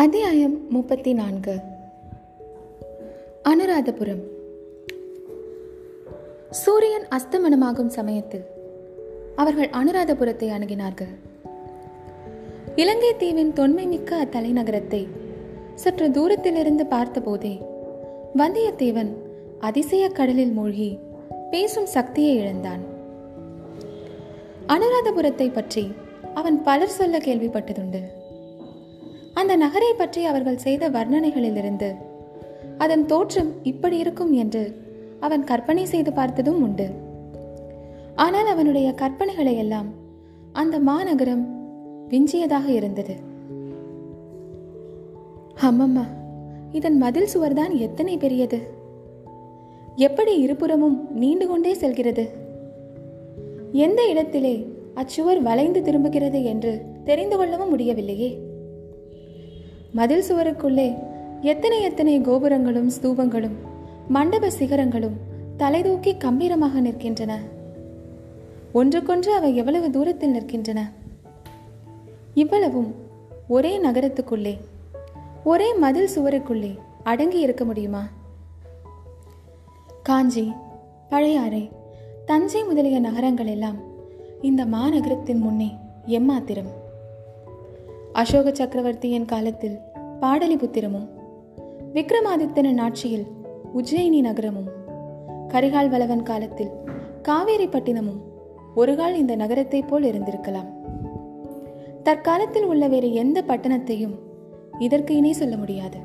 அத்தியாயம் முப்பத்தி நான்கு அனுராதபுரம். சூரியன் அஸ்தமனமாகும் சமயத்தில் அவர்கள் அனுராதபுரத்தை அணுகினார்கள். இலங்கை தீவின் தொன்மை மிக்க அத்தலைநகரத்தை சற்று தூரத்திலிருந்து பார்த்தபோதே வந்தியத்தேவன் அதிசய கடலில் மூழ்கி பேசும் சக்தியை இழந்தான். அனுராதபுரத்தை பற்றி அவன் பலர் சொல்ல கேள்விப்பட்டதுண்டு. அந்த நகரை பற்றி அவர்கள் செய்த வர்ணனைகளிலிருந்து அதன் தோற்றம் இப்படி இருக்கும் என்று அவன் கற்பனை செய்து பார்த்ததும் உண்டு. ஆனால் அவனுடைய கற்பனைகளை எல்லாம் அந்த மாநகரம் விஞ்சியதாக இருந்தது. அம்மம்மா இதன் மதில் சுவர்தான் எத்தனை பெரியது? எப்படி இருபுறமும் நீண்டு கொண்டே செல்கிறது? எந்த இடத்திலே அச்சுவர் வளைந்து திரும்புகிறது என்று தெரிந்து கொள்ளவும் முடியவில்லையே? மதில் சுவருக்குள்ளே எத்தனை எத்தனை கோபுரங்களும் ஸ்தூபங்களும் மண்டப சிகரங்களும் தலைதூக்கி கம்பீரமாக நிற்கின்றன. ஒன்றுக்கொன்று அவை எவ்வளவு தூரத்தில் நிற்கின்றன? இவ்வளவும் ஒரே நகரத்துக்குள்ளே ஒரே மதில் சுவருக்குள்ளே அடங்கி இருக்க முடியுமா? காஞ்சி பழையாறை தஞ்சை முதலிய நகரங்கள் எல்லாம் இந்த மாநகரத்தின் முன்னே எம்மாத்திரம்? அசோக சக்கரவர்த்தியின் காலத்தில் பாடலிபுத்திரமும் விக்ரமாதித்தனின் ஆட்சியில் உஜ்ஜயினி நகரமும் கரிகால் வளவன் காலத்தில் காவேரிப்பட்டினமும் ஒருகால் இந்த நகரத்தைப் போல் இருந்திருக்கலாம். தற்காலத்தில் உள்ள வேறு எந்த பட்டணத்தையும் இதற்கு இணை சொல்ல முடியாது.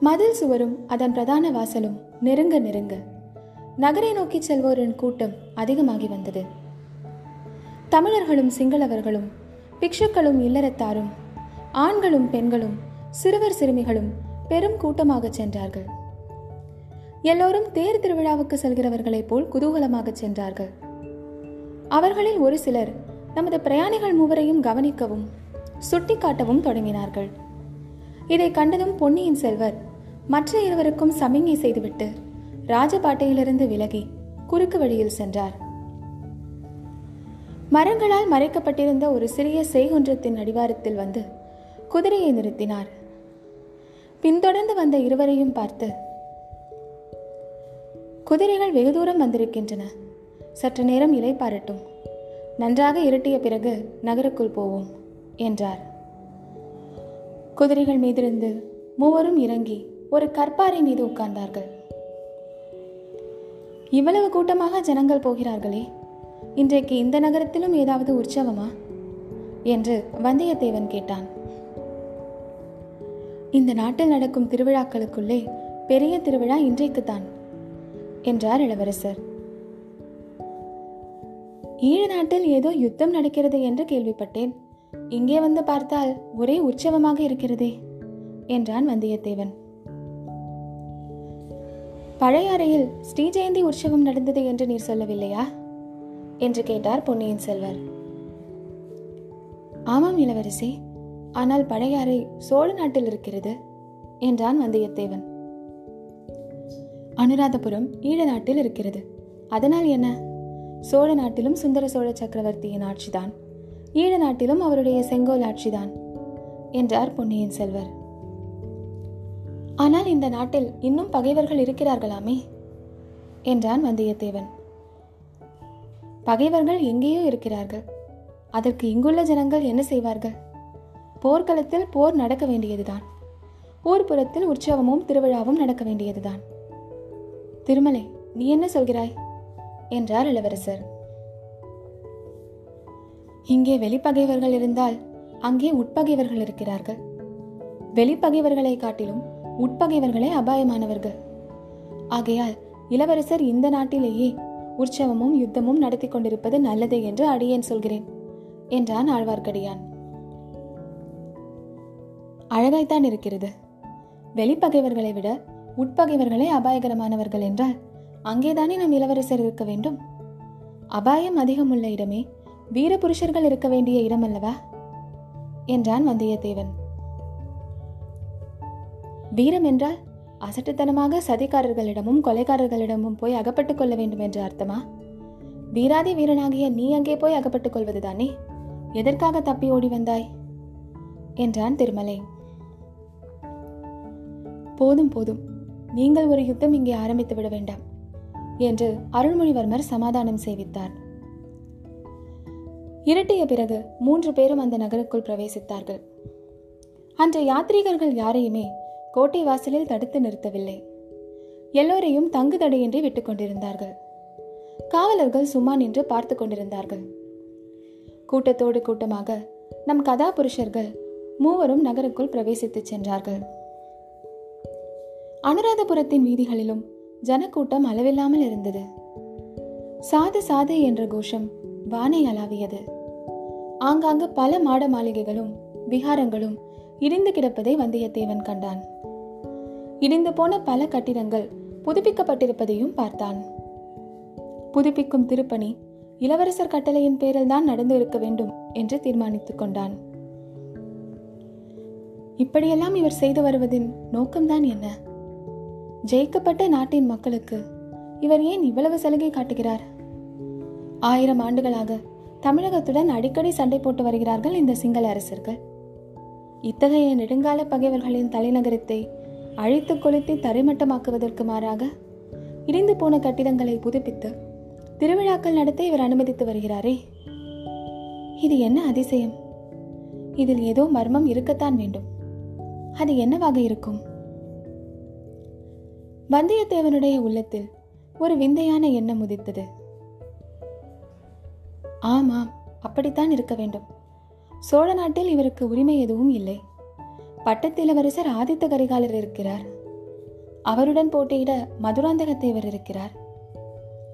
மதில் சுவரும் அதன் பிரதான வாசலும் நெருங்க நெருங்க நகரை நோக்கி செல்வோரின் கூட்டம் அதிகமாகி வந்தது. தமிழர்களும் சிங்களவர்களும் பிக்ஷுக்களும் இல்லறத்தாரும் ஆண்களும் பெண்களும் சிறுவர் சிறுமிகளும் பெரும் கூட்டமாக சென்றார்கள். எல்லோரும் தேர் திருவிழாவுக்கு செல்கிறவர்களைப் போல் குதூகலமாக சென்றார்கள். அவர்களில் ஒரு சிலர் நமது பிரயாணிகள் மூவரையும் கவனிக்கவும் சுட்டிக்காட்டவும் தொடங்கினார்கள். இதை கண்டதும் பொன்னியின் செல்வர் மற்ற இருவருக்கும் சமிங்கை செய்துவிட்டு ராஜபாட்டையிலிருந்து விலகி குறுக்கு வழியில் சென்றார். மரங்களால் மறைக்கப்பட்டிருந்த ஒரு சிறிய செய்கொன்றத்தின் அடிவாரத்தில் வந்து குதிரையை நிறுத்தினார். பின்தொடர்ந்து வந்த இருவரையும் பார்த்து குதிரைகள் வெகு தூரம் வந்திருக்கின்றன. சற்று நேரம் இலைப்பாரட்டும் நன்றாக இருட்டிய பிறகு நகருக்குள் போவோம் என்றார். குதிரைகள் மீதிருந்து மூவரும் இறங்கி ஒரு கற்பாறை மீது உட்கார்ந்தார்கள். இவ்வளவு கூட்டமாக ஜனங்கள் போகிறார்களே இன்றைக்கு இந்த நகரத்திலும் ஏதாவது உற்சவமா? என்று வந்தியத்தேவன் கேட்டான். இந்த நாட்டில் நடக்கும் திருவிழாக்களுக்குள்ளே பெரிய திருவிழா இன்றைக்குத்தான் என்றார் இளவரசர். ஈழ நாட்டில் ஏதோ யுத்தம் நடக்கிறது என்று கேள்விப்பட்டேன். இங்கே வந்து பார்த்தால் ஒரே உற்சவமாக இருக்கிறதே என்றான் வந்தியத்தேவன். பழைய அறையில் ஸ்ரீ ஜெயந்தி உற்சவம் நடந்தது என்று நீர் சொல்லவில்லையா? என்று கேட்டார் பொன்னியின் செல்வர். ஆமாம் இளவரசி ஆனால் பழையாறை சோழ நாட்டில் இருக்கிறது என்றான் வந்தியத்தேவன். அனுராதபுரம் ஈழ நாட்டில் இருக்கிறது. அதனால் என்ன? சோழ நாட்டிலும் சுந்தர சோழ சக்கரவர்த்தியின் ஆட்சிதான். ஈழ நாட்டிலும் அவருடைய செங்கோல் ஆட்சிதான் என்றார் பொன்னியின் செல்வர். ஆனால் இந்த நாட்டில் இன்னும் பகைவர்கள் இருக்கிறார்களாமே? என்றான் வந்தியத்தேவன். பகைவர்கள் எங்கேயோ இருக்கிறார்கள். அதற்கு இங்குள்ள ஜனங்கள் என்ன செய்வார்கள்? போர்க்களத்தில் போர் நடக்க வேண்டியதுதான். ஊர்புறத்தில் உற்சவமும் திருவிழாவும் நடக்க வேண்டியதுதான். திருமலை நீ என்ன சொல்கிறாய்? என்றார் இளவரசர். இங்கே வெளிப்பகைவர்கள் இருந்தால் அங்கே உட்பகைவர்கள் இருக்கிறார்கள். வெளிப்பகைவர்களை காட்டிலும் உட்பகைவர்களே அபாயமானவர்கள். ஆகையால் இளவரசர் இந்த நாட்டிலேயே உற்சவமும் யுத்தமும் நடத்தி கொண்டிருப்பது நல்லது என்று அடியேன் சொல்கிறேன் என்றான் ஆழ்வார்க்கடியான். அழகாய்த்தான் இருக்கிறது. வெளிப்பகைவர்களை விட உட்பகைவர்களே அபாயகரமானவர்கள் என்றால் அங்கேதானே நம் இளவரசர் இருக்க வேண்டும்? அபாயம் அதிகம் உள்ள இடமே வீர புருஷர்கள் இருக்க வேண்டிய இடம் அல்லவா என்றான் வந்தியத்தேவன். வீரம் என்றால் அசட்டுத்தனமாக சதிகாரர்களிடமும் கொலைகாரர்களிடமும் போய் அகப்பட்டுக் கொள்ள வேண்டும் என்று அர்த்தமா? வீராதி வீரனாகிய நீ அங்கே போய் அகப்பட்டுக் கொள்வதுதானே? எதற்காக தப்பி ஓடி வந்தாய்? என்றான் திருமலை. போதும் போதும். நீங்கள் ஒரு யுத்தம் இங்கே ஆரம்பித்து விட வேண்டாம் என்று அருள்மொழிவர்மர் சமாதானம் செய்வித்தார். இருட்டிய பிறகு மூன்று பேரும் அந்த நகருக்குள் பிரவேசித்தார்கள். அன்று யாத்ரீகர்கள் யாரையுமே கோட்டை வாசலில் தடுத்து நிறுத்தவில்லை. எல்லோரையும் தங்கு தடையின்றி விட்டுக் கொண்டிருந்தார்கள். காவலர்கள் சும்மா நின்று பார்த்து கொண்டிருந்தார்கள். கூட்டத்தோடு கூட்டமாக நம் கதாபுருஷர்கள் மூவரும் நகருக்குள் பிரவேசித்துச் சென்றார்கள். அனுராதபுரத்தின் வீதிகளிலும் ஜனக்கூட்டம் அளவில்லாமல் இருந்தது. சாது சாது என்ற கோஷம் வானை அலாவியது ஆங்காங்கு பல மாட மாளிகைகளும் விகாரங்களும் இடிந்து கிடப்பதை வந்தியத்தேவன் கண்டான். இடிந்து போன பல கட்டிடங்கள் புதுப்பிக்கப்பட்டிருப்பதையும் பார்த்தான். புதுப்பிக்கும் திருப்பணி இளவரசர் கட்டளையின் பேரில் தான் நடந்து இருக்க வேண்டும் என்று தீர்மானித்துக் கொண்டான். இப்படியெல்லாம் இவர் செய்து வருவதின் நோக்கம்தான் என்ன? ஜெயிக்கப்பட்ட நாட்டின் மக்களுக்கு இவர் ஏன் இவ்வளவு சலுகை காட்டுகிறார்? ஆயிரம் ஆண்டுகளாக தமிழகத்துடன் அடிக்கடி சண்டை போட்டு வருகிறார்கள் இந்த சிங்கள அரசர்கள். இத்தகைய நெடுங்கால பகைவர்களின் தலைநகரத்தை அழித்து கொளுத்தி தரைமட்டமாக்குவதற்கு மாறாக இடிந்து போன கட்டிடங்களை புதுப்பித்து திருவிழாக்கள் நடத்த இவர் அனுமதித்து வருகிறாரே. இது என்ன அதிசயம்? இதில் ஏதோ மர்மம் இருக்கத்தான் வேண்டும். அது என்னவாக இருக்கும்? வந்தியத்தேவனுடைய உள்ளத்தில் ஒரு விந்தையான எண்ணம் உதித்தது. ஆமாம் அப்படித்தான் இருக்க வேண்டும். சோழ நாட்டில் இவருக்கு உரிமை எதுவும் இல்லை. பட்டத்திலவரசர் ஆதித்த கரிகாலர் இருக்கிறார். அவருடன் போட்டியிட மதுராந்தகத்தேவர் இருக்கிறார்.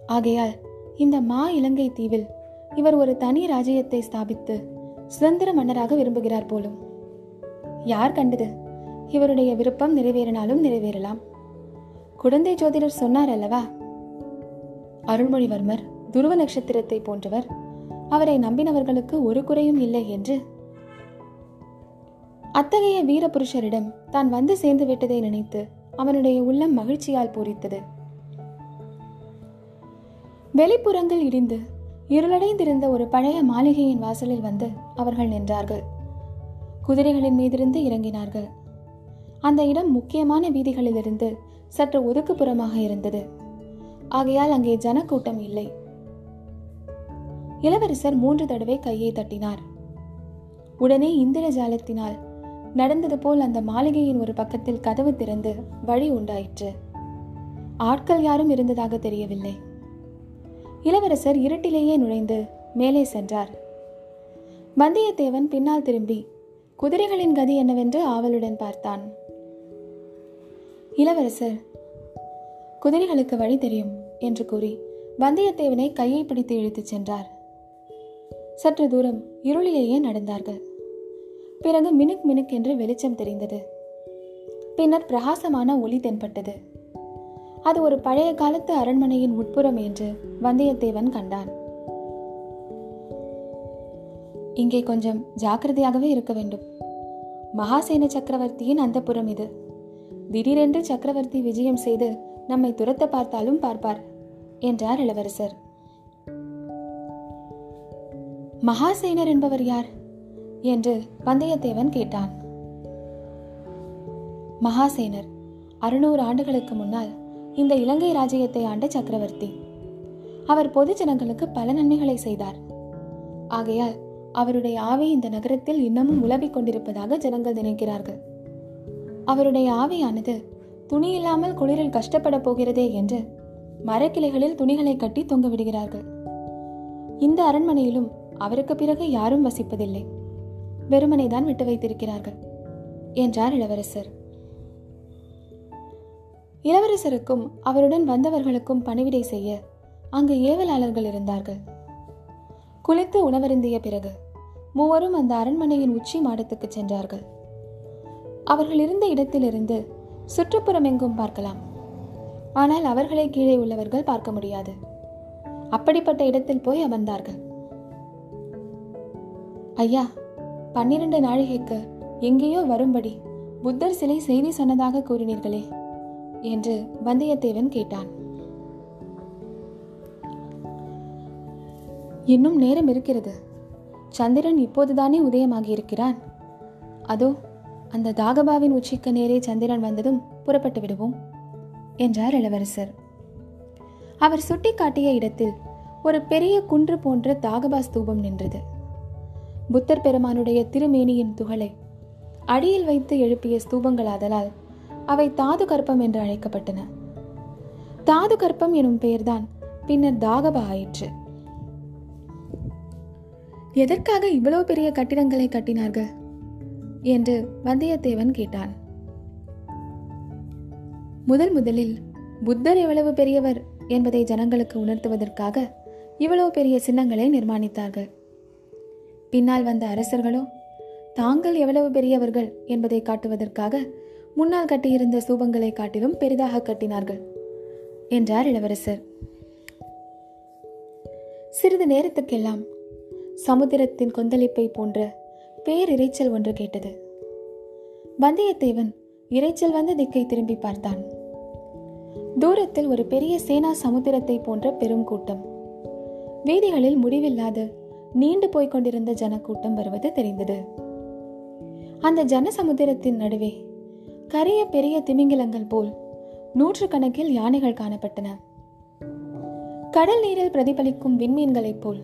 ஆகையால் இந்த மா இலங்கை தீவில் இவர் ஒரு தனி ராஜ்யத்தை ஸ்தாபித்து சுதந்திர மன்னராக விரும்புகிறார் போலும். யார் கண்டது? இவருடைய விருப்பம் நிறைவேறினாலும் நிறைவேறலாம். குழந்தை ஜோதிடர் சொன்னார் அல்லவா? அருள்மொழிவர்மர் துருவ நட்சத்திரத்தை போன்றவர் அவரை நம்பினவர்களுக்கு ஒரு குறையும் இல்லை என்று அத்தகைய வீரபுருஷரிடம் தான் வந்து சேர்ந்து விட்டதை நினைத்து அவனுடைய உள்ளம் மகிழ்ச்சியால் பூரித்தது. வெளிப்புறங்கள் இடிந்து இருளடைந்திருந்த ஒரு பழைய மாளிகையின் வாசலில் வந்து அவர்கள் நின்றார்கள். குதிரைகளின் மீதிருந்து இறங்கினார்கள். அந்த இடம் முக்கியமான வீதிகளிலிருந்து சற்று ஒதுக்குப்புறமாக இருந்தது. ஆகையால் அங்கே ஜனக்கூட்டம் இல்லை. இளவரசர் மூன்று தடவை கையை தட்டினார். உடனே இந்திர ஜாலத்தினால் நடந்தது போல் அந்த மாளிகையின் ஒரு பக்கத்தில் கதவு திறந்து வழி உண்டாயிற்று. ஆட்கள் யாரும் இருந்ததாக தெரியவில்லை. இளவரசர் இருட்டிலேயே நுழைந்து மேலே சென்றார். வந்தியத்தேவன் பின்னால் திரும்பி குதிரைகளின் கதி என்னவென்று ஆவலுடன் பார்த்தான். இளவரசர் குதிரைகளுக்கு வழி தெரியும் என்று கூறி வந்தியத்தேவனை கையை பிடித்து இழுத்துச் சென்றார். சற்று தூரம் இருளிலேயே நடந்தார்கள். பிறகு மினுக் மினுக் என்று வெளிச்சம் தெரிந்தது. பின்னர் பிரகாசமான ஒளி தென்பட்டது. அது ஒரு பழைய காலத்து அரண்மனையின் உட்புறம் என்று வந்தியத்தேவன் கண்டான். இங்கே கொஞ்சம் ஜாக்கிரதையாகவே இருக்க வேண்டும். மகாசேன சக்கரவர்த்தியின் அந்த புறம் இது. திடீரென்று சக்கரவர்த்தி விஜயம் செய்து நம்மை துரத்த பார்த்தாலும் பார்ப்பார் என்றார் இளவரசர். மகாசேனர் என்பவர் யார்? என்று வந்தியத்தேவன் கேட்டான். மகாசேனர் அறுநூறு ஆண்டுகளுக்கு முன்னால் இந்த இலங்கை ராஜ்யத்தை ஆண்ட சக்கரவர்த்தி. அவர் பொது ஜனங்களுக்கு பல நன்மைகளை செய்தார். ஆகையால் அவருடைய ஆவி இந்த நகரத்தில் இன்னமும் உலவிக் கொண்டிருப்பதாக ஜனங்கள் நினைக்கிறார்கள். அவருடைய ஆவியானது துணி இல்லாமல் குளிரில் கஷ்டப்பட போகிறதே என்று மரக்கிளைகளில் துணிகளை கட்டி தொங்க விடுகிறார்கள். இந்த அரண்மனையிலும் அவருக்கு பிறகு யாரும் வசிப்பதில்லை. வெறுமனை தான் விட்டு வைத்திருக்கிறார்கள் என்றார் இளவரசர். இளவரசருக்கும் அவருடன் வந்தவர்களுக்கும் பணிவிடை செய்ய அங்கு ஏவலாளர்கள் இருந்தார்கள். குளித்து உணவருந்திய பிறகு மூவரும் அந்த அரண்மனையின் உச்சி மாடத்துக்கு சென்றார்கள். அவர்கள் இருந்த இடத்திலிருந்து சுற்றுப்புறம் எங்கும் பார்க்கலாம். ஆனால் அவர்களை கீழே உள்ளவர்கள் பார்க்க முடியாது. அப்படிப்பட்ட இடத்தில் போய் அமர்ந்தார்கள். ஐயா பன்னிரண்டு நாழிகைக்கு எங்கேயோ வரும்படி புத்தர் சிலை செய்தி சொன்னதாக கூறினீர்களே என்று வந்தியத்தேவன் கேட்டான். இன்னும் நேரம் இருக்கிறது. சந்திரன் இப்போதுதானே உதயமாகி இருக்கிறான் அதோ அந்த தாகபாவின் உச்சிக்கு நேரே சந்திரன் வந்ததும் புறப்பட்டு விடுவோம் என்றார் இளவரசர். அவர் சுட்டிக்காட்டிய இடத்தில் ஒரு பெரிய குன்று போன்ற தாகபா ஸ்தூபம் நின்றது. புத்தர் பெருமானுடைய திருமேனியின் துகளை. அடியில் வைத்து எழுப்பிய ஸ்தூபங்களாதலால் அவை தாது கற்பம் என்று அழைக்கப்பட்டன. தாது கற்பம் எனும் பெயர்தான் பின்னர் தாகபா ஆயிற்று. எதற்காக இவ்வளவு பெரிய கட்டிடங்களை கட்டினார்கள்? என்று வந்தியத்தேவன் கேட்டான். முதல் முதலில் புத்தர் எவ்வளவு பெரியவர் என்பதை ஜனங்களுக்கு உணர்த்துவதற்காக இவ்வளவு பெரிய சின்னங்களை நிர்மாணித்தார்கள். பின்னால் வந்த அரசர்களோ தாங்கள் எவ்வளவு பெரியவர்கள்? என்பதை காட்டுவதற்காக முன்னால் கட்டியிருந்த சூபங்களை காட்டிலும் பெரிதாக கட்டினார்கள் என்றார் இளவரசர். சிறிது நேரத்துக்கெல்லாம் சமுத்திரத்தின் கொந்தளிப்பை போன்ற பேரிரைச்சல் ஒன்று கேட்டது. வந்தியத்தேவன் இரைச்சல் வந்த திக்கை திரும்பி பார்த்தான். தூரத்தில் ஒரு பெரிய சேனா சமுத்திரத்தை போன்ற பெரும் கூட்டம். வீதிகளில் முடிவில்லாத நீண்டு போய்க் கொண்டிருந்த ஜனக்கூட்டம் வருவது தெரிந்தது. அந்த ஜன சமுத்திரத்தின் நடுவே கரிய பெரிய திமிங்கிலங்கள் போல் நூற்றுக்கணக்கில் யானைகள் காணப்பட்டன. கடல் நீரில் பிரதிபலிக்கும் விண்மீன்களைப் போல்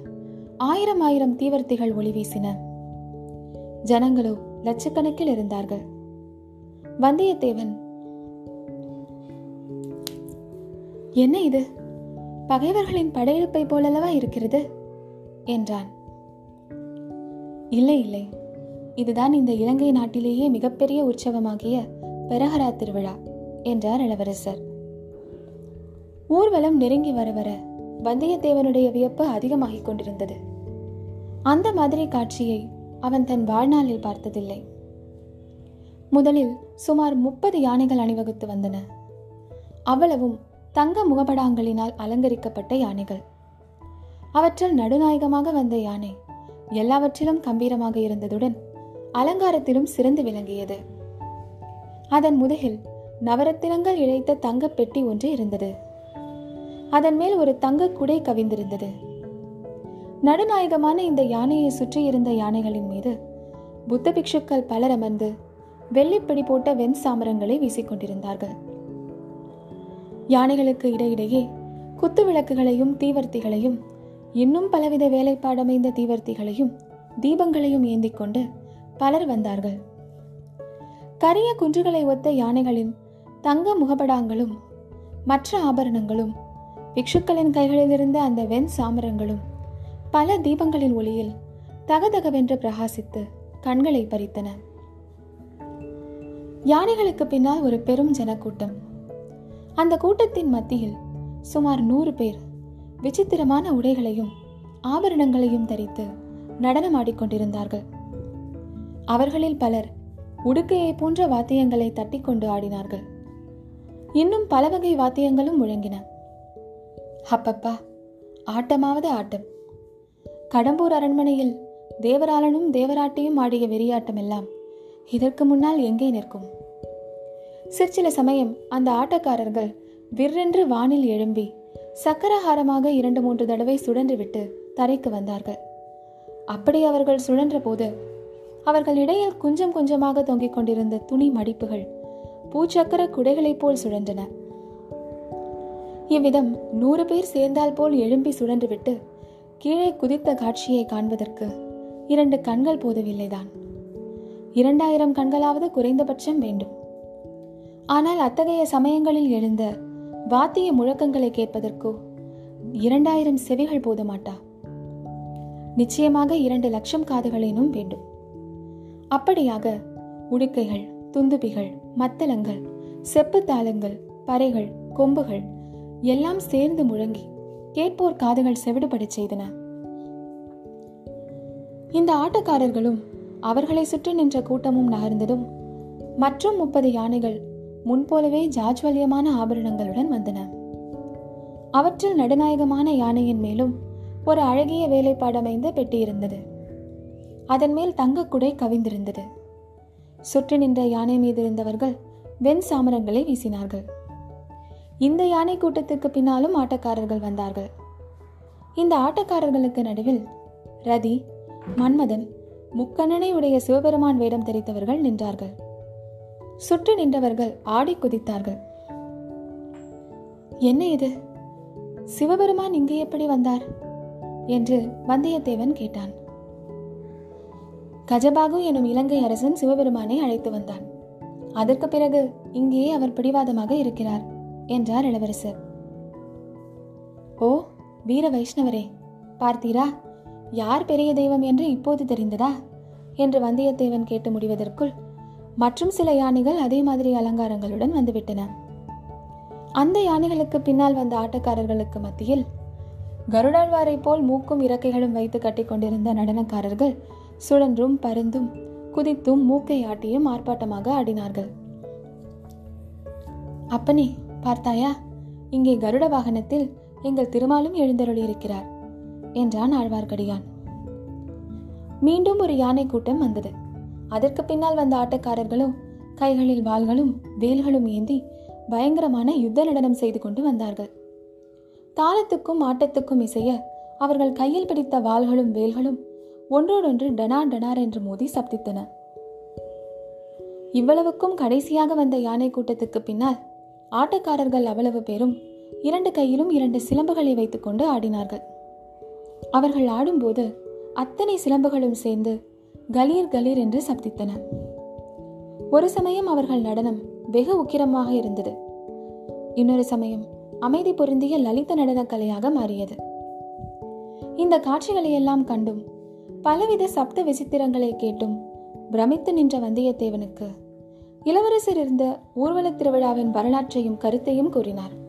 ஆயிரம் ஆயிரம் தீவர்த்திகள் ஒளி வீசின. ஜனங்களோ லட்சக்கணக்கில் இருந்தார்கள். வந்தியத்தேவன் என்ன இது? பகைவர்களின் படையெடுப்பை போலல்லவா இருக்கிறது? என்றான். இல்லை இல்லை. இதுதான் இந்த இலங்கை நாட்டிலேயே மிகப்பெரிய உற்சவமாகிய பெரஹரா திருவிழா என்றார் இளவரசர். ஊர்வலம் நெருங்கி வர வர வந்தியத்தேவனுடைய வியப்பு அதிகமாகிக் கொண்டிருந்தது. அந்த மாதிரி காட்சியை அவன் தன் வாழ்நாளில் பார்த்ததில்லை. முதலில் சுமார் முப்பது யானைகள் அணிவகுத்து வந்தன. அவ்வளவும் தங்க முகபடாங்களினால் அலங்கரிக்கப்பட்ட யானைகள். அவற்றில் நடுநாயகமாக வந்த யானை எல்லாவற்றிலும் கம்பீரமாக இருந்ததுடன் அலங்காரத்திலும் சிறந்து விளங்கியது. அதன் முதுகில் நவரத்தினங்கள் இழைத்த தங்க பெட்டி ஒன்று இருந்தது. அதன் மேல் ஒரு தங்க குடை கவிந்திருந்தது. நடுநாயகமான இந்த யானையை சுற்றி இருந்த யானைகளின் மீது புத்த பிக்ஷுக்கள் பலர் அமர்ந்து வெள்ளிப்பிடி போட்ட வெண் சாமரங்களை வீசிக்கொண்டிருந்தார்கள். யானைகளுக்கு இடையிடையே குத்து விளக்குகளையும் தீவர்த்திகளையும் இன்னும் பலவித வேலைப்பாடமைந்த தீவர்த்திகளையும் தீபங்களையும் ஏந்தி கொண்டு பலர் வந்தார்கள். கரிய குன்றுகளை ஒத்த யானைகளின் தங்க முகபடாங்களும் மற்ற ஆபரணங்களும் பிக்ஷுக்களின் கைகளிலிருந்த அந்த வெண் சாமரங்களும் பல தீபங்களின் ஒளியில் தகதகவென்று பிரகாசித்து கண்களை பறித்தன. யானைகளுக்கு பின்னால் ஒரு பெரும் ஜனக்கூட்டம். அந்த கூட்டத்தின் மத்தியில் சுமார் நூறு பேர் விசித்திரமான உடைகளையும் ஆபரணங்களையும் தரித்து நடனமாடிக்கொண்டிருந்தார்கள் அவர்களில் பலர் உடுக்கையை போன்ற வாத்தியங்களை தட்டிக்கொண்டு ஆடினார்கள். இன்னும் பல வகை வாத்தியங்களும் முழங்கின. அப்பப்பா ஆட்டமாவது ஆட்டம். கடம்பூர் அரண்மனையில் தேவராளனும் தேவராட்டியும் ஆடிய வெறியாட்டம் எல்லாம் இதற்கு முன்னால் எங்கே நிற்கும்? சிற்சில சமயம் அந்த ஆட்டக்காரர்கள் விற்றென்று வானில் எழும்பி சக்கரஹாரமாக இரண்டு மூன்று தடவை சுழன்றுவிட்டு தரைக்கு வந்தார்கள். அப்படி அவர்கள் சுழன்ற போது அவர்கள் இடையில் கொஞ்சம் கொஞ்சமாக தொங்கிக் கொண்டிருந்த துணி மடிப்புகள் பூச்சக்கர குடைகளைப் போல் சுழன்றன. இவ்விதம் நூறு பேர் சேர்ந்தால் போல் எழும்பி சுழன்றுவிட்டு கீழே குதித்த காட்சியை காண்பதற்கு இரண்டு கண்கள் போதவில்லைதான். இரண்டாயிரம் கண்களாவது குறைந்தபட்சம் வேண்டும். ஆனால் அத்தகைய சமயங்களில் எழுந்த வாத்திய முழக்கங்களை கேட்பதற்கோ? இரண்டாயிரம் செவிகள் போதுமாட்டா நிச்சயமாக இரண்டு லட்சம் காதுகளேனும் வேண்டும். அப்படியாக உடுக்கைகள் துந்துபிகள் மத்தளங்கள் செப்பு தாளங்கள் பறைகள் கொம்புகள் எல்லாம் சேர்ந்து முழங்கி கேட்போர் காதுகள் செவிடுபடச் செய்தன. இந்த ஆட்டக்காரர்களும் அவர்களை சுற்றி நின்ற கூட்டமும் நகர்ந்ததும் மற்றும் முப்பது யானைகள் முன்போலவே ஜாஜ்வல்யமான ஆபரணங்களுடன் வந்தன. அவற்றில் நடுநாயகமான யானையின் மேலும் ஒரு அழகிய வேலைப்பாடமைந்த பெட்டி இருந்தது. அதன் மேல் தங்கக்குடை கவிந்திருந்தது. சுற்றி நின்ற யானை மீது இருந்தவர்கள் வெண் சாமரங்களை வீசினார்கள். இந்த யானை கூட்டத்திற்கு பின்னாலும் ஆட்டக்காரர்கள் வந்தார்கள். இந்த ஆட்டக்காரர்களுக்கு நடுவில் ரதி மன்மதன் முக்கண்ணனை உடைய சிவபெருமான் வேடம் தெரித்தவர்கள் நின்றார்கள். சுற்றி நின்றவர்கள் ஆடி குதித்தார்கள். என்ன இது? சிவபெருமான் இங்கே எப்படி வந்தார்? என்று வந்தியத்தேவன் கேட்டான். கஜபாகு எனும் இலங்கை அரசன் சிவபெருமானை அழைத்து வந்தான். அதற்கு பிறகு இங்கேயே அவர் பிடிவாதமாக இருக்கிறார் என்றார் இளவரசர். ஓ வீர வைஷ்ணவரே பார்த்தீரா? யார் பெரிய தெய்வம் என்று இப்போது தெரிந்ததா? என்று வந்தியத்தேவன் கேட்டு முடிவதற்குள் மற்றும் சில யானைகள் அதே மாதிரி அலங்காரங்களுடன் வந்துவிட்டன. அந்த யானைகளுக்கு பின்னால் வந்த ஆட்டக்காரர்களுக்கு மத்தியில் கருடாழ்வாரை போல் மூக்கும் இறக்கைகளும் வைத்து கட்டிக்கொண்டிருந்த நடனக்காரர்கள் சுழன்றும் பருந்தும் குதித்தும் மூக்கை ஆட்டியும் ஆர்ப்பாட்டமாக ஆடினார்கள். அப்பனே பார்த்தாயா? இங்கே கருட வாகனத்தில் எங்கள் திருமாலும் எழுந்தருளியிருக்கிறார் என்றான் ஆழ்வார்க்கடியான். மீண்டும் ஒரு யானை கூட்டம் வந்தது. அதற்கு பின்னால் வந்த ஆட்டக்காரர்களும் கைகளில் வாள்களும் வேல்களும் ஏந்தி பயங்கரமான யுத்த நடனம் செய்து கொண்டு வந்தார்கள். தாளத்துக்கும் ஆட்டத்துக்கும் இசைய அவர்கள் கையில் பிடித்த வாள்களும் வேல்களும் ஒன்றோடொன்று டனா டனார் என்று மோதி சப்தித்தன. இவ்வளவுக்கும் கடைசியாக வந்த யானை கூட்டத்துக்கு பின்னால் ஆட்டக்காரர்கள் அவ்வளவு பேரும் இரண்டு கையிலும் இரண்டு சிலம்புகளை வைத்துக்கொண்டு ஆடினார்கள். அவர்கள் ஆடும்போது அத்தனை சிலம்புகளும் சேர்ந்து கலீர் கலீர் என்று சப்தித்தன. ஒரு சமயம் அவர்கள் நடனம் வெகு உக்கிரமாக இருந்தது. இன்னொரு சமயம் அமைதி பொருந்திய லலித நடன கலையாக மாறியது. இந்த காட்சிகளை எல்லாம் கண்டும் பலவித சப்த விசித்திரங்களை கேட்டும் பிரமித்து நின்ற வந்தியத்தேவனுக்கு இளவரசர் இருந்த ஊர்வலத் திருவிழாவின் வரலாற்றையும் கருத்தையும் கூறினார்.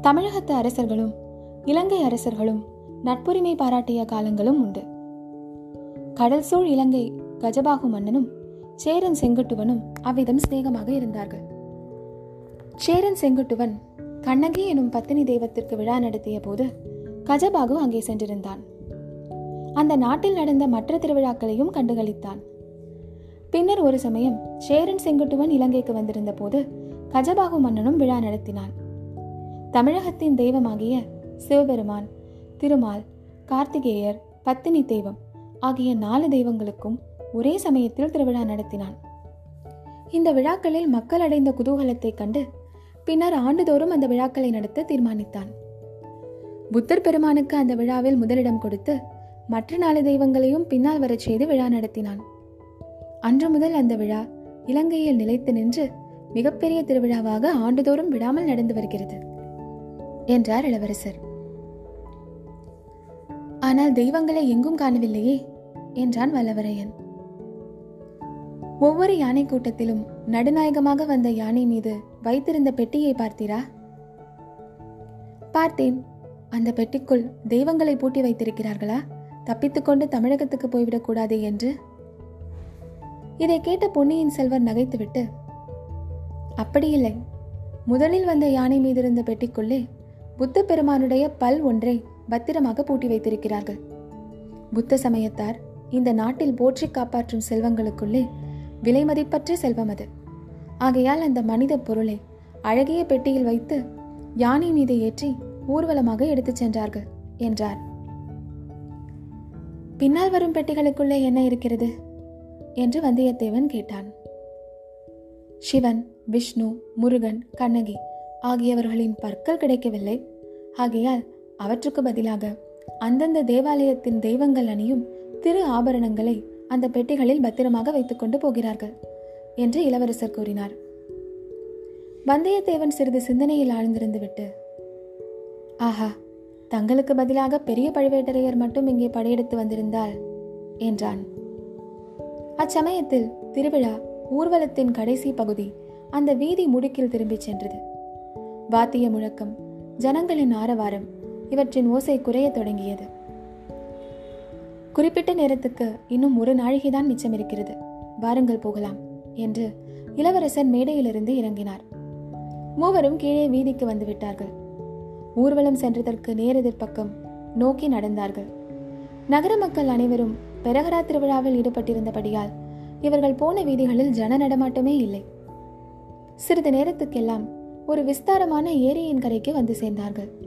தமிழகத்து அரசர்களும் இலங்கை அரசர்களும் நட்புரிமை பாராட்டிய காலங்களும் உண்டு. கடல் சூழ் இலங்கை கஜபாகு மன்னனும் சேரன் செங்குட்டுவனும் அவ்விதம் சிநேகமாக இருந்தார்கள். சேரன் செங்குட்டுவன் கண்ணகி எனும் பத்தினி தெய்வத்திற்கு விழா நடத்திய போது கஜபாகு அங்கே சென்றிருந்தான். அந்த நாட்டில் நடந்த மற்ற திருவிழாக்களையும் கண்டுகளித்தான். பின்னர் ஒரு சமயம் சேரன் செங்குட்டுவன் இலங்கைக்கு வந்திருந்த போது கஜபாகு மன்னனும் விழா நடத்தினான். தமிழகத்தின் தெய்வமாகிய சிவபெருமான் திருமால் கார்த்திகேயர் பத்தினி தெய்வம் ஆகிய நாலு தெய்வங்களுக்கும் ஒரே சமயத்தில் திருவிழா நடத்தினான். இந்த விழாக்களில் மக்கள் அடைந்த குதூகலத்தை கண்டு பின்னர் ஆண்டுதோறும் அந்த விழாக்களை நடத்த தீர்மானித்தான். புத்தர் பெருமானுக்கு அந்த விழாவில் முதலிடம் கொடுத்து மற்ற நாலு தெய்வங்களையும் பின்னால் வரச் செய்து விழா நடத்தினான். அன்று முதல் அந்த விழா இலங்கையில் நிலைத்து நின்று மிகப்பெரிய திருவிழாவாக ஆண்டுதோறும் விடாமல் நடந்து வருகிறது என்றார் இளவரசர். ஆனால் தெய்வங்களை எங்கும் காணவில்லையே என்றான் வல்லவரையன். ஒவ்வொரு யானை கூட்டத்திலும் நடுநாயகமாக வந்த யானை மீது வைத்திருந்த பெட்டியை பார்த்தீரா? பார்த்தேன். அந்த பெட்டிக்குள் தெய்வங்களை பூட்டி வைத்திருக்கிறார்களா? தப்பித்துக்கொண்டு தமிழகத்துக்கு போய்விடக் கூடாதே என்று. இதை கேட்ட பொன்னியின் செல்வர் நகைத்துவிட்டு அப்படி இல்லை முதலில் வந்த யானை மீது இருந்த பெட்டிக்குள்ளே புத்த பெருமானுடைய பல் ஒன்றை பத்திரமாக பூட்டி வைத்திருக்கிறார்கள். புத்த சமயத்தார் இந்த நாட்டில் போற்றி காப்பாற்றும் செல்வங்களுக்குள்ளே விலைமதிப்பற்ற செல்வம் அது. ஆகையால் அந்த மனித பொருளை அழகிய பெட்டியில் வைத்து யானை மீது ஏற்றி ஊர்வலமாக எடுத்துச் சென்றார்கள் என்றார். பின்னால் வரும் பெட்டிகளுக்குள்ளே என்ன இருக்கிறது? என்று வந்தியத்தேவன் கேட்டான். சிவன் விஷ்ணு முருகன் கண்ணகி ஆகியவர்களின் பற்கள் கிடைக்கவில்லை. ஆகையால் அவற்றுக்கு பதிலாக அந்தந்த தேவாலயத்தின் தெய்வங்கள் அணியும் திரு ஆபரணங்களை அந்த பெட்டிகளில் பத்திரமாக வைத்துக்கொண்டு போகிறார்கள் என்று இளவரசர் கூறினார். வந்தயத்தேவன் சிறிது சிந்தனையில் ஆழ்ந்திருந்து விட்டு ஆஹா தங்களுக்கு பதிலாக பெரிய பழுவேட்டரையர் மட்டும் இங்கே படையெடுத்து வந்திருந்தால் என்றான். அச்சமயத்தில் திருவிழா ஊர்வலத்தின் கடைசி பகுதி அந்த வீதி முடுக்கில் திரும்பிச் சென்றது. வாத்திய முழக்கம் ஜனங்களின் ஆரவாரம் இவற்றின் ஓசை குறைய தொடங்கியது. குறிப்பிட்ட நேரத்துக்கு இன்னும் ஒரு நாழிகைதான் மிச்சம் இருக்கிறது வாருங்கள் போகலாம் என்று இளவரசர் மேடையிலிருந்து இறங்கினார். மூவரும் கீழே வீதிக்கு வந்துவிட்டார்கள். ஊர்வலம் சென்றதற்கு நேரெதிர் பக்கம் நோக்கி நடந்தார்கள். நகர மக்கள் அனைவரும் பெரகரா திருவிழாவில் ஈடுபட்டிருந்தபடியால் இவர்கள் போன வீதிகளில் ஜன நடமாட்டமே இல்லை. சிறிது நேரத்துக்கெல்லாம் ஒரு விஸ்தாரமான ஏரியின் கரைக்கு வந்து சேர்ந்தார்கள்.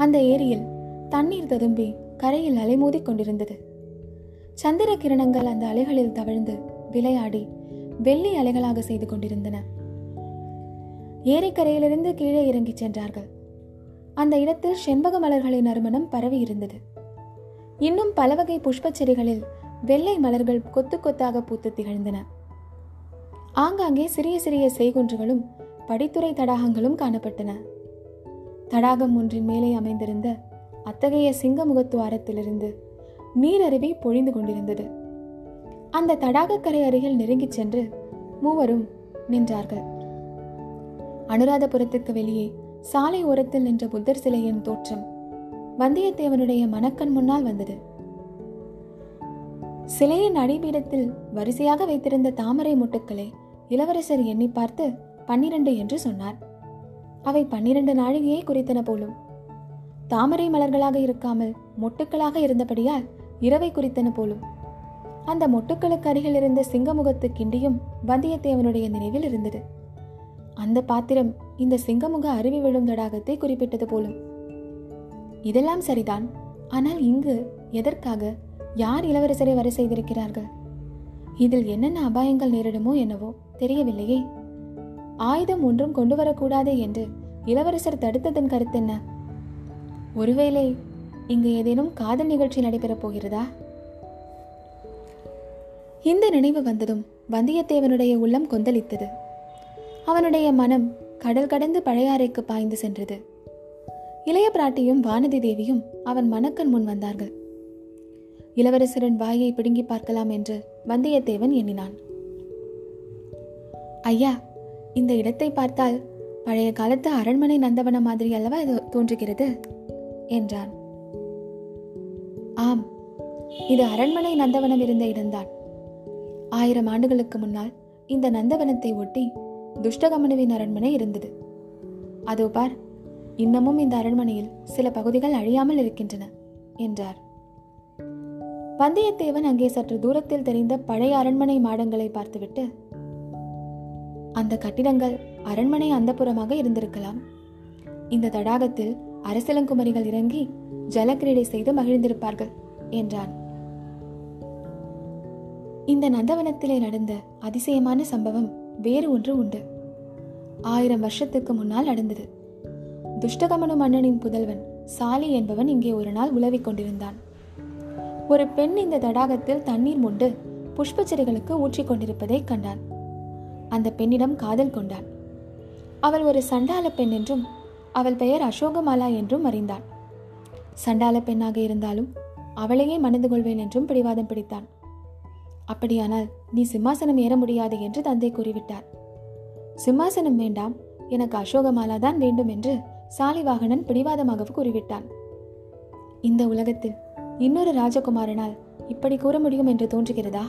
அந்த ஏரியில் தண்ணீர் ததும்பி கரையில் அலைமோதிக் கொண்டிருந்தது. சந்திர கிரணங்கள் அந்த அலைகளில் தவழ்ந்து விளையாடி வெள்ளி அலைகளாக செய்து கொண்டிருந்தன. ஏரிக்கரையிலிருந்து கீழே இறங்கிச் சென்றார்கள். அந்த இடத்தில் செண்பக மலர்களின் நறுமணம் பரவி இருந்தது. இன்னும் பலவகை புஷ்ப புஷ்பச் செடிகளில் வெள்ளை மலர்கள் கொத்து கொத்தாக பூத்து திகழ்ந்தன. ஆங்காங்கே சிறிய சிறிய செய்குன்றுகளும் படித்துறை தடாகங்களும் காணப்பட்டன. தடாகம் ஒன்றின் மேலே அமைந்திருந்த அத்தகைய சிங்கமுகத்துவாரத்திலிருந்து நீரருவி பொழிந்து கொண்டிருந்தது. அந்த தடாகக்கரை அருகில் நெருங்கிச் சென்று மூவரும் நின்றார்கள். அனுராதபுரத்துக்கு வெளியே சாலை ஓரத்தில் நின்ற புத்தர் சிலையின் தோற்றம் வந்தியத்தேவனுடைய மனக்கண் முன்னால் வந்தது. சிலையின் அடிபீடத்தில் வரிசையாக வைத்திருந்த தாமரை மொட்டுக்களை இளவரசர் எண்ணி பார்த்து பன்னிரண்டு என்று சொன்னார். அவை பன்னிரண்டு நாழிகையை குறித்தன போலும். தாமரை மலர்களாக இருக்காமல் மொட்டுக்களாக இருந்தபடியால் இரவை குறித்தன போலும். அந்த மொட்டுக்களுக்கு அருகில் இருந்த சிங்கமுகத்து கிண்டியும் வந்தியத்தேவனுடைய நினைவில் இருந்தது. அந்த பாத்திரம் இந்த சிங்கமுக அருவி விழும் தடாகத்தை குறிப்பிட்டது போலும். இதெல்லாம் சரிதான். ஆனால் இங்கு எதற்காக? யார் இளவரசரை வரை செய்திருக்கிறார்கள்? இதில் என்னென்ன அபாயங்கள் நேரிடுமோ என்னவோ தெரியவில்லையே. ஆயுதம் ஒன்றும் கொண்டு வரக்கூடாது என்று இளவரசர் தடுத்ததன் கருத்தென்ன ஒருவேளை இங்கு ஏதேனும் காதல் நிகழ்ச்சி நடைபெறப் போகிறதா? இந்த நினைவு வந்ததும் வந்தியத்தேவனுடைய உள்ளம் கொந்தளித்தது. அவனுடைய மனம் கடல் கடந்து பழையாறைக்கு பாய்ந்து சென்றது. இளைய பிராட்டியும் வானதி தேவியும் அவன் மனக்கண் முன் வந்தார்கள். இளவரசரின் வாயை பிடுங்கி பார்க்கலாம் என்று வந்தியத்தேவன் எண்ணினான். ஐயா இந்த இடத்தை பார்த்தால் பழைய காலத்து அரண்மனை நந்தவனம் மாதிரி அல்லவா இது தோன்றுகிறது? என்றான். ஆம் இது அரண்மனை நந்தவனம் இருந்த இடம்தான். ஆயிரம் ஆண்டுகளுக்கு முன்னால் இந்த நந்தவனத்தை ஒட்டி துஷ்டகமனுவின் அரண்மனை இருந்தது. அதோ பார் இன்னமும் இந்த அரண்மனையில் சில பகுதிகள் அழியாமல் இருக்கின்றன என்றார். வந்தியத்தேவன் அங்கே சற்று தூரத்தில் தெரிந்த பழைய அரண்மனை மாடங்களை பார்த்துவிட்டு அந்த கட்டிடங்கள் அரண்மனை அந்தப்புறமாக இருந்திருக்கலாம். இந்த தடாகத்தில் அரசலங்குமரிகள் இறங்கி ஜலக்கிரீடை செய்து மகிழ்ந்திருப்பார்கள் என்றான். இந்த நந்தவனத்திலே நடந்த அதிசயமான சம்பவம் வேறு ஒன்று உண்டு. ஆயிரம் வருஷத்துக்கு முன்னால் நடந்தது. துஷ்டகமனு மன்னனின் புதல்வன் சாலி என்பவன் இங்கே ஒரு நாள் உலவிக் கொண்டிருந்தான். ஒரு பெண் இந்த தடாகத்தில் தண்ணீர் முண்டு புஷ்பச்செடிகளுக்கு ஊற்றிக் கொண்டிருப்பதை கண்டான். அந்த பெண்ணிடம் காதல் கொண்டான். அவள் ஒரு சண்டால பெண் என்றும் அவள் பெயர் அசோகமாலா என்றும் அறிந்தான். சண்டால பெண்ணாக இருந்தாலும் அவளையே மணந்து கொள்வேன் என்றும் பிடிவாதம் பிடித்தான். அப்படியானால் நீ சிம்மாசனம் ஏற முடியாது என்று தந்தை கூறிவிட்டார். சிம்மாசனம் வேண்டாம் எனக்கு அசோகமாலா தான் வேண்டும் என்று சாலிவாகனன் பிடிவாதமாக கூறிவிட்டான். இந்த உலகத்தில் இன்னொரு ராஜகுமாரனால் இப்படி கூற முடியும் என்று தோன்றுகிறதா?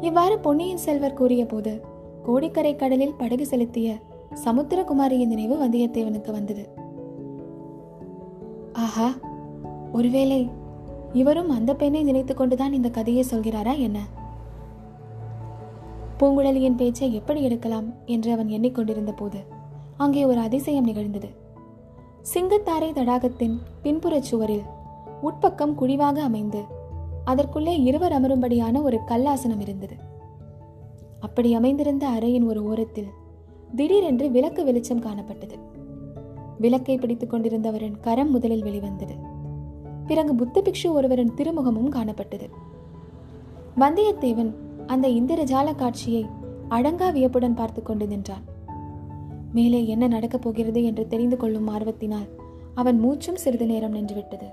இவ்வாறு பொன்னியின் செல்வர் கூறிய போது கோடிக்கரை கடலில் படகு செலுத்திய சமுத்திரகுமாரியின் நினைவு வந்தியத்தேவனுக்கு வந்தது. ஆஹா ஒருவேளை இவரும் அந்த பெண்ணை நினைத்துக் கொண்டுதான் இந்த கதையை சொல்கிறாரா என்ன? பூங்குழலியின் பேச்சை எப்படி எடுக்கலாம்? என்று அவன் எண்ணிக்கொண்டிருந்த போது அங்கே ஒரு அதிசயம் நிகழ்ந்தது. சிங்கத்தாரை தடாகத்தின் பின்புறச் சுவரில் உட்பக்கம் குழிவாக அமைந்து அதற்குள்ளே இருவர் அமரும்படியான ஒரு கல்லாசனம் இருந்தது. அப்படி அமைந்திருந்த அறையின் ஒரு ஓரத்தில் திடீரென்று விளக்கு வெளிச்சம் காணப்பட்டது. விளக்கை பிடித்துக் கொண்டிருந்தவரின் கரம் முதலில் வெளிவந்தது. பிறகு புத்த பிக்ஷு ஒருவரின் திருமுகமும் காணப்பட்டது. வந்தியத்தேவன் அந்த இந்திரஜால காட்சியை அடங்கா வியப்புடன் பார்த்து கொண்டு நின்றான். மேலே என்ன நடக்கப் போகிறது என்று தெரிந்து கொள்ளும் ஆர்வத்தினால் அவன் மூச்சும் சிறிது நேரம் நின்றுவிட்டது.